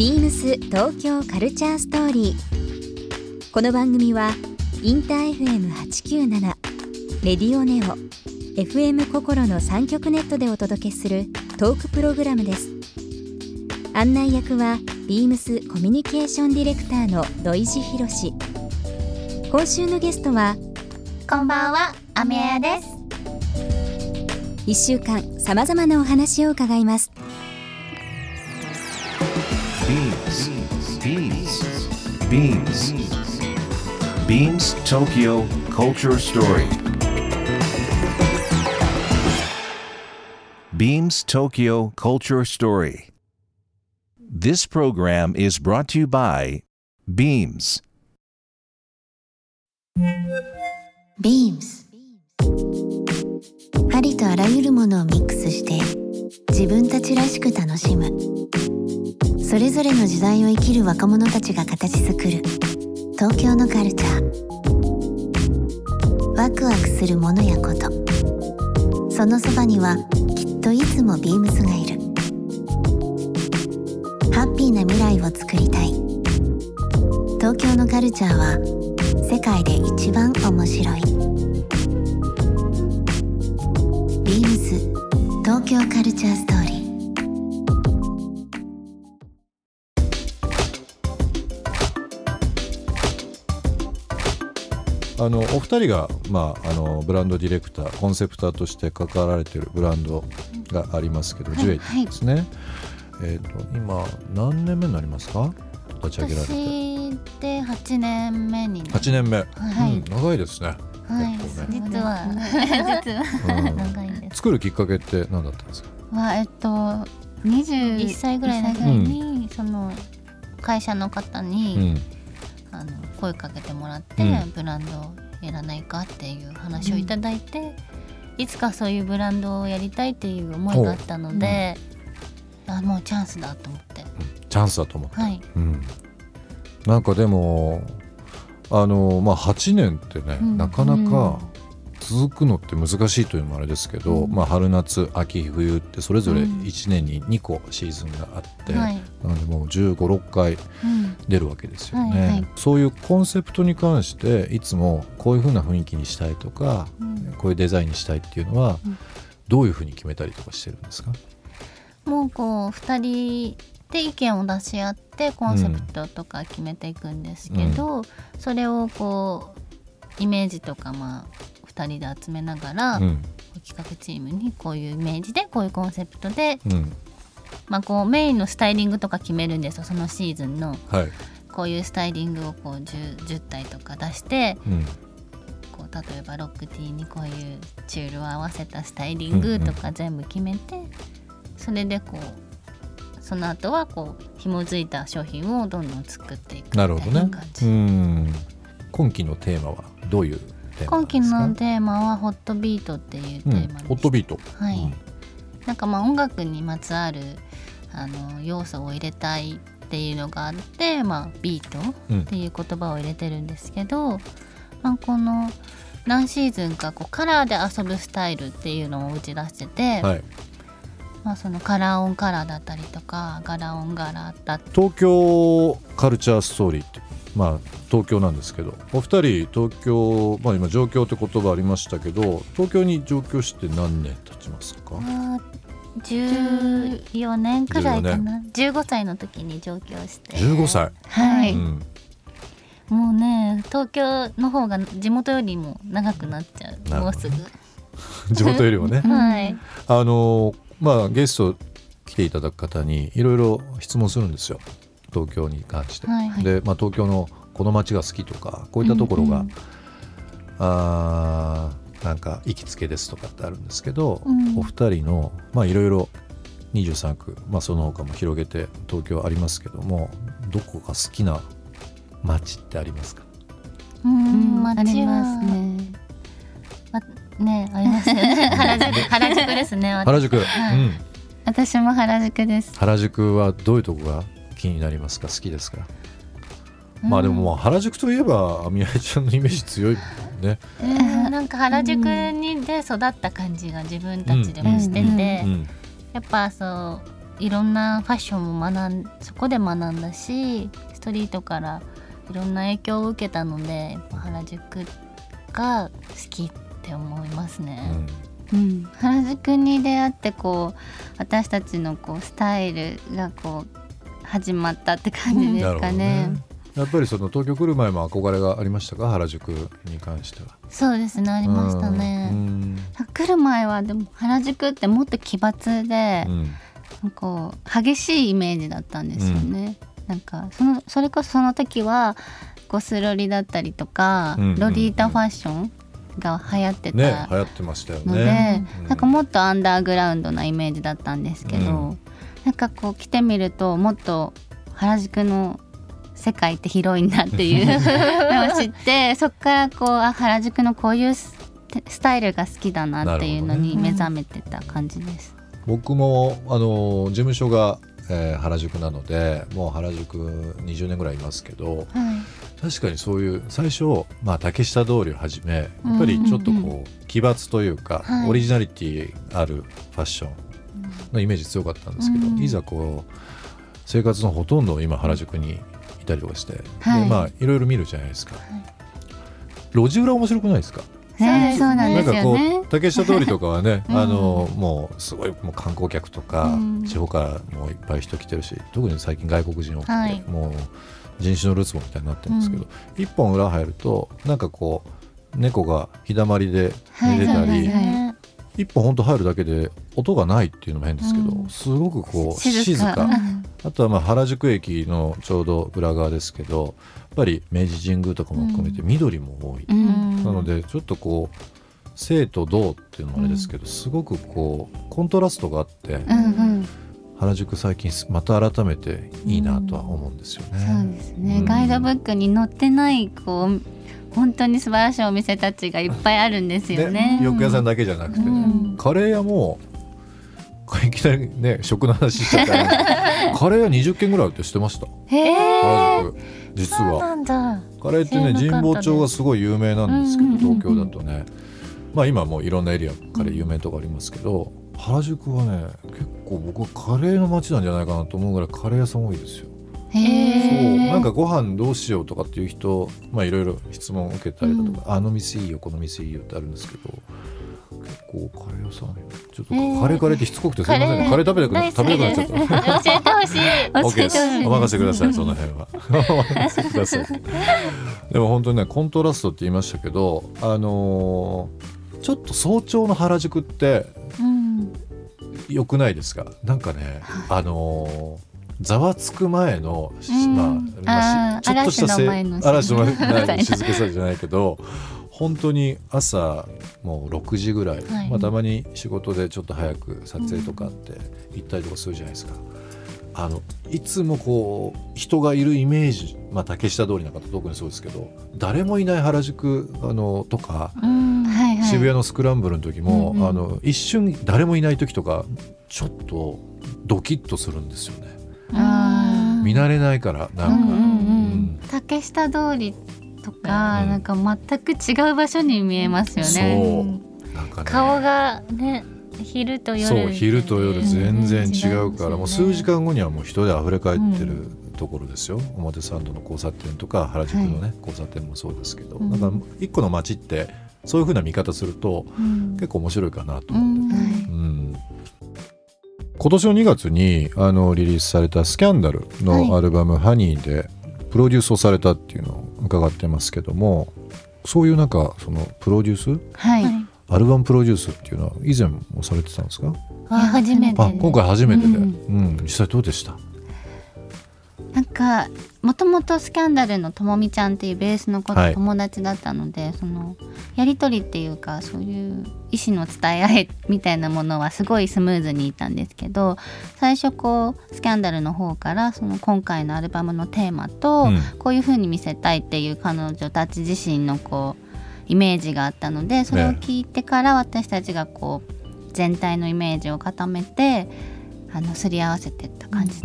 ビームス東京カルチャーストーリー。この番組はインター FM897 レディオネオ FM 心の三極ネットでお届けするトークプログラムです。案内役はビームスコミュニケーションディレクターの土井博志。今週のゲストはこんばんは、アメヤです。1週間さまざまなお話を伺います。Beams. Beams Tokyo Culture Story. Beams Tokyo Culture Story. This program is brought to you by Beams. Beams ありとあらゆるものをミックスして 自分たちらしく楽しむ。それぞれの時代を生きる若者たちが形作る。東京のカルチャー。ワクワクするものやこと。そのそばにはきっといつもビームスがいる。ハッピーな未来を作りたい。東京のカルチャーは世界で一番面白い。東京カルチャーストーリー。あのお二人が、まあ、あのブランドディレクターコンセプターとして関わられているブランドがありますけど、ジュエリーですね、えー、と今何年目になりますか？立ち上げられて。私で8年目になる8年目、はい。うん、長いですね、はい、ね。実は。実は。うん。長い。作るきっかけって何だったんですか？はえっと21歳ぐらいの時に、その会社の方うに、ん。あの声かけてもらって、うん。ブランドをやらないかっていう話をいただいて、いつかそういうブランドをやりたいっていう思いがあったので、あもうチャンスだと思って、チャンスだと思って、はい、うん、なんかでもあのまあ8年ってね、うん。なかなか続くのって難しいというのもあれですけど、うん。まあ、春夏秋冬ってそれぞれうん。1年に2個シーズンがあって、はい、なのでもう1 5 6回うん、出るわけですよね、はいはい。そういうコンセプトに関していつもこういう風な雰囲気にしたいとか、うん。こういうデザインにしたいっていうのは、うん。どういう風に決めたりとかしてるんですか、もうこう2人で意見を出し合ってコンセプトとか決めていくんですけど、それをこうイメージとかまあ2人で集めながら、うん。企画チームにこういうイメージでこういうコンセプトで、うん。まあ、こうメインのスタイリングとか決めるんですよそのシーズンの。はい。こういうスタイリングをこう 10, 10体とか出してうん。こう例えばロックティーにこういうチュールを合わせたスタイリングとか全部決めて、それでこうその後はこう紐づいた商品をどんどん作っていくみたないるほどね。な感。じ。うん。今期のテーマはどういう今期のテーマはホットビートっていうテうんーマです。ホットビート。はいうんなんかまあ音楽にまつわるあの要素を入れたいっていうのがあって、まあ、ビートうんっていう言葉を入れてるんですけど、まあ、この何シーズンかこうカラーで遊ぶスタイルっていうのを打ち出してて、はい。まあ、そのカラーオンカラーだったりとかガラオンガラだった東京カルチャーストーリーってまあ東京なんですけど、お二人東京まあ今上京って言葉ありましたけど、東京に上京して何年経ちますか？14年くらいかな。15歳の時に上京して。15歳。はい、うん。もうね東京の方が地元よりも長くなっちゃう。もうすぐ、地元よりもね。はい。あのまあゲスト来ていただく方にいろいろ質問するんですよ。東京に関して。はいで、まあ東京のこの街が好きとかこういったところが、うんうんあーなんか行きつけですとかってあるんですけど、うん。お二人のまあいろいろ23区、まあ、その他も広げて東京ありますけどもどこか好きな街ってありますか？うん街は。ありますね。まねありますよね。原宿原宿ですね私。原宿、はい。うん、私も原宿です。原宿はどういうとこが気になりますか？好きですか、まあでもまあ原宿といえばあみあいちゃんのイメージ強いね、えーなんか原宿にで育った感じが自分たちでもしてて、うん。うん。やっぱそういろんなファッションも学んそこで学んだしストリートからいろんな影響を受けたので原宿が好きって思いますね。うん、原宿に出会ってこう私たちのこうスタイルがこう始まったって感じですかね。ねやっぱりその東京来る前も憧れがありましたか？原宿に関しては。そうですねありましたね。来る前はでも原宿ってもっと奇抜で、うん、こう激しいイメージだったんですよね。うん、なんかそのそれこそその時はゴスロリだったりとか、うんうんうん、ロリータファッションが流行ってたので、ね、流行ってましたよね、なんかもっとアンダーグラウンドなイメージだったんですけど、うん、なんかこう来てみるともっと原宿の世界って広いんだっていう のを知ってそこからこうあ原宿のこういうスタイルが好きだなっていうのに目覚めてた感じです。ね、僕もあの事務所が、えー、原宿なのでもう原宿20年ぐらいいますけど、はい、確かにそういう最初、まあ、竹下通りをはじめやっぱりちょっとこう、奇抜というか、はい、オリジナリティあるファッションのイメージ強かったんですけど、うん、いざこう生活のほとんど今原宿にいたりとかして、はい、でまあいろいろ見るじゃないですか、はい、路地裏面白くないですか？ね、そうなんですよね。なんかこう竹下通りとかはね、うん、あのもうすごいもう観光客とか、うん、地方からもういっぱい人来てるし、特に最近外国人多くて、はい、もう人種のるつぼみたいになってるんですけど、うん、一本裏入るとなんかこう猫が日だまりで寝てたり、一本本当入るだけで音がないっていうのも変ですけど、うん、すごくこう静か。あとはまあ原宿駅のちょうど裏側ですけどやっぱり明治神宮とかも含めて緑も多い、うん、なのでちょっとこう生と動っていうのもあれですけど、すごくこうコントラストがあって、うんうん。原宿最近また改めていいなとは思うんですよね。そうですね、ガイドブックに載ってないこう本当に素晴らしいお店たちがいっぱいあるんですよね。ね洋服屋さんだけじゃなくて、ね。うん、カレー屋もいきなりね食の話しちゃったら カレー屋20軒ぐらいって知ってました。原宿実はカレーってね神保町がすごい有名なんですけど、東京だとね。まあ今もいろんなエリアカレー有名とかありますけど、原宿はね結構僕はカレーの街なんじゃないかなと思うぐらいカレー屋さん多いですよ。そう。なんかご飯どうしようとかっていう人まあいろいろ質問を受けたりだとか、うん、あの店いいよこの店いいよってあるんですけど結構カレー屋さんちょっとカレーカレーってしつこくてすみません、ね、カレー食べたく食べたくなっちゃった教えてほしい。OK です。お任せくださいその辺は。お任せくださいでも本当にねコントラストって言いましたけどあのー、ちょっと早朝の原宿って、うん、よくないですか？なんかねあのーざわつく前の、まあ、ちょっとしたせ嵐の前の 静けさじゃないけど本当に朝もう6時ぐらい、はい、まあ、たまに仕事でちょっと早く撮影とかって行ったりとかするじゃないですか。あのいつもこう人がいるイメージ、まあ、竹下通りなんか特にそうですけど誰もいない原宿あのとか、はいはい、渋谷のスクランブルの時も、うんうん、あの一瞬誰もいない時とかちょっとドキッとするんですよね。見慣れないからなんか、うんうんうん。竹下通りとか、うん、なんか全く違う場所に見えますよね。なんかね。顔がね昼と夜、そう昼と夜全然違うから、ね、もう数時間後にはもう人で溢れ返ってるところですよ、うん、表参道の交差点とか原宿のね、はい、交差点もそうですけど、うん、なんか一個の街ってそういうふうな見方すると、結構面白いかなと思ってて。うん。今年の2月にあのリリースされた「スキャンダル」のアルバム「ハニーでプロデュースをされたっていうのを伺ってますけどもそういうなんかそのプロデュース、はい、アルバムプロデュースっていうのは以前もされてたんですか？初めて今回初めてで、うん、うん、実際どうでした？なんかもともとスキャンダルのともみちゃんっていうベースの子と友達だったので、はい、そのやり取りっていうかそういう意思の伝え合いみたいなものはすごいスムーズにいったんですけど最初こうスキャンダルの方からその今回のアルバムのテーマと、うん、こういう風に見せたいっていう彼女たち自身のこうイメージがあったのでそれを聞いてから私たちがこう全体のイメージを固めてあのすり合わせてった感じです。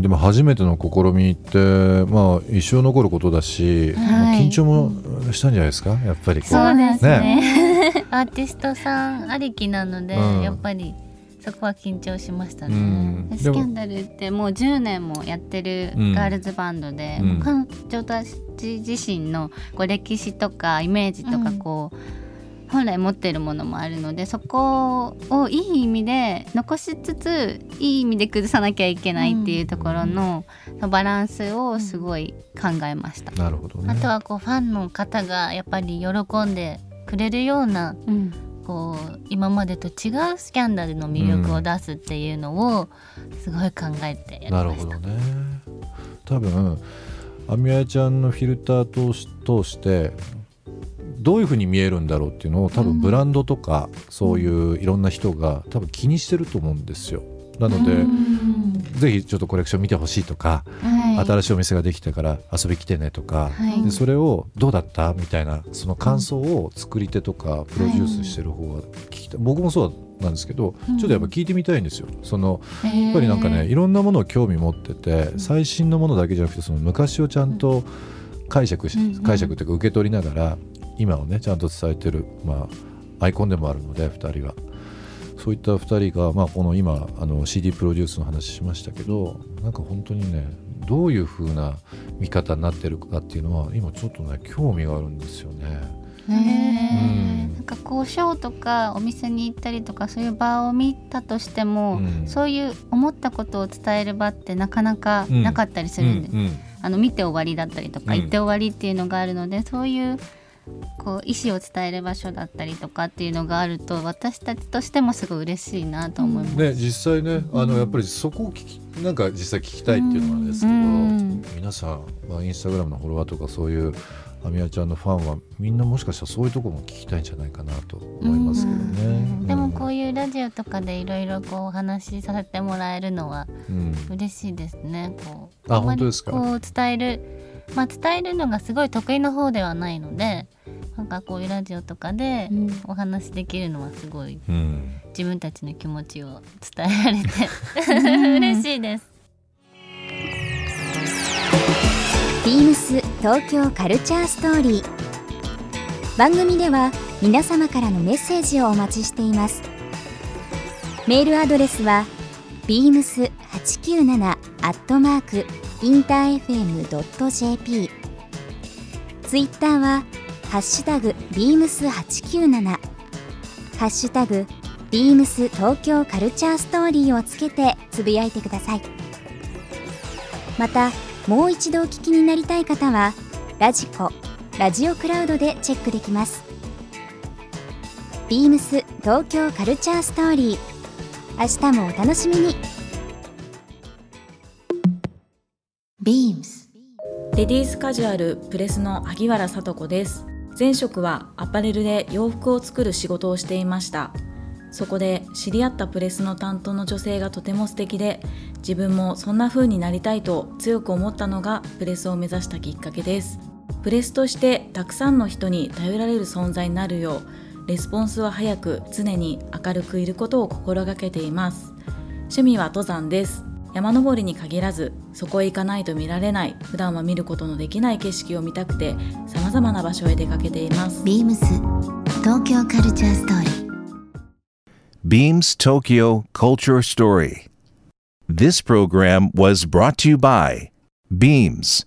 でも初めての試みってまあ一生残ることだし、はい、緊張もしたんじゃないですか？やっぱりそうですね。ね。アーティストさんありきなので、うん、やっぱりそこは緊張しましたうね。んスキャンダルってもう10年もやってるガールズバンドで、うん。彼女たち自身のこう歴史とかイメージとかうん。こう、本来持ってるものもあるのでそこをいい意味で残しつついい意味で崩さなきゃいけないっていうところの、バランスをすごい考えました。なるほどね。あとはこうファンの方がやっぱり喜んでくれるようなうんこう今までと違うスキャンダルの魅力を出すっていうのをすごい考えてやりなるました。ほどね。多分アミヤちゃんのフィルター通し通してどういうふうに見えるんだろうっていうのを多分ブランドとかそういういろんな人が多分気にしてると思うんですよ。なので、うん。ぜひちょっとコレクション見てほしいとか、はい新しいお店ができてから遊び来てねとか、はい。でそれをどうだったみたいなその感想を作り手とかプロデュースしてる方が聞きたい、僕もそうなんですけど、ちょっとやっぱ聞いてみたいんですよ。そのやっぱりなんかねいろんなものを興味持ってて最新のものだけじゃなくてその昔をちゃんと解釈し、うん解釈というか受け取りながら今をねちゃんと伝えてる、まあ、アイコンでもあるので2人は。そういった2人が、まあ、この今あの CD プロデュースの話しましたけどなんか本当にねどういう風な見方になってるかっていうのは今ちょっとね興味があるんですよね。ねなんかこうショーとかお店に行ったりとかそういう場を見たとしても、うん。そういう思ったことを伝える場ってなかなかなかったりするんで、うんうん。あの見て終わりだったりとか、うん。行って終わりっていうのがあるのでそういうこう意思を伝える場所だったりとかっていうのがあると私たちとしてもすごい嬉しいなと思います。ね実際ねあのやっぱりそこを聞きなんか実際聞きたいっていうのはあれですけど、うん。皆さん、まあ、インスタグラムのフォロワーとかそういうアミヤちゃんのファンはみんなもしかしたらそういうところも聞きたいんじゃないかなと思いますけどね。でもこういいうラジオとかでいろいろこうお話しさせてもらえるのはうん、嬉しいですね。こう。あんまり本当ですか？こう伝える、まあ伝えるのがすごい得意な方ではないので、なんかこういうラジオとかでうん。お話できるのはすごいうん。自分たちの気持ちを伝えられて嬉しいです。ビームス東京カルチャーストーリー。番組では皆様からのメッセージをお待ちしています。メールアドレスは beams897 アットマークインター FM.jp ツイッターはハッシュタグ beams897 ハッシュタグビームス東京カルチャーストーリーをつけてつぶやいてください。またもう一度お聞きになりたい方はラジコラジオクラウドでチェックできます。ビームス東京カルチャーストーリー。明日もお楽しみに。Beams レディースカジュアルプレスの萩原聡子です。前職はアパレルで洋服を作る仕事をしていました。そこで知り合ったプレスの担当の女性がとても素敵で自分もそんな風になりたいと強く思ったのがプレスを目指したきっかけです。プレスとしてたくさんの人に頼られる存在になるようレスポンスは早く常に明るくいることを心がけています。趣味は登山です。山登りに限らずそこへ行かないと見られない普段は見ることのできない景色を見たくて様々な場所へ出かけています Beams 東京カルチャーストーリー Beams Tokyo Culture Story. This program was brought to you by Beams.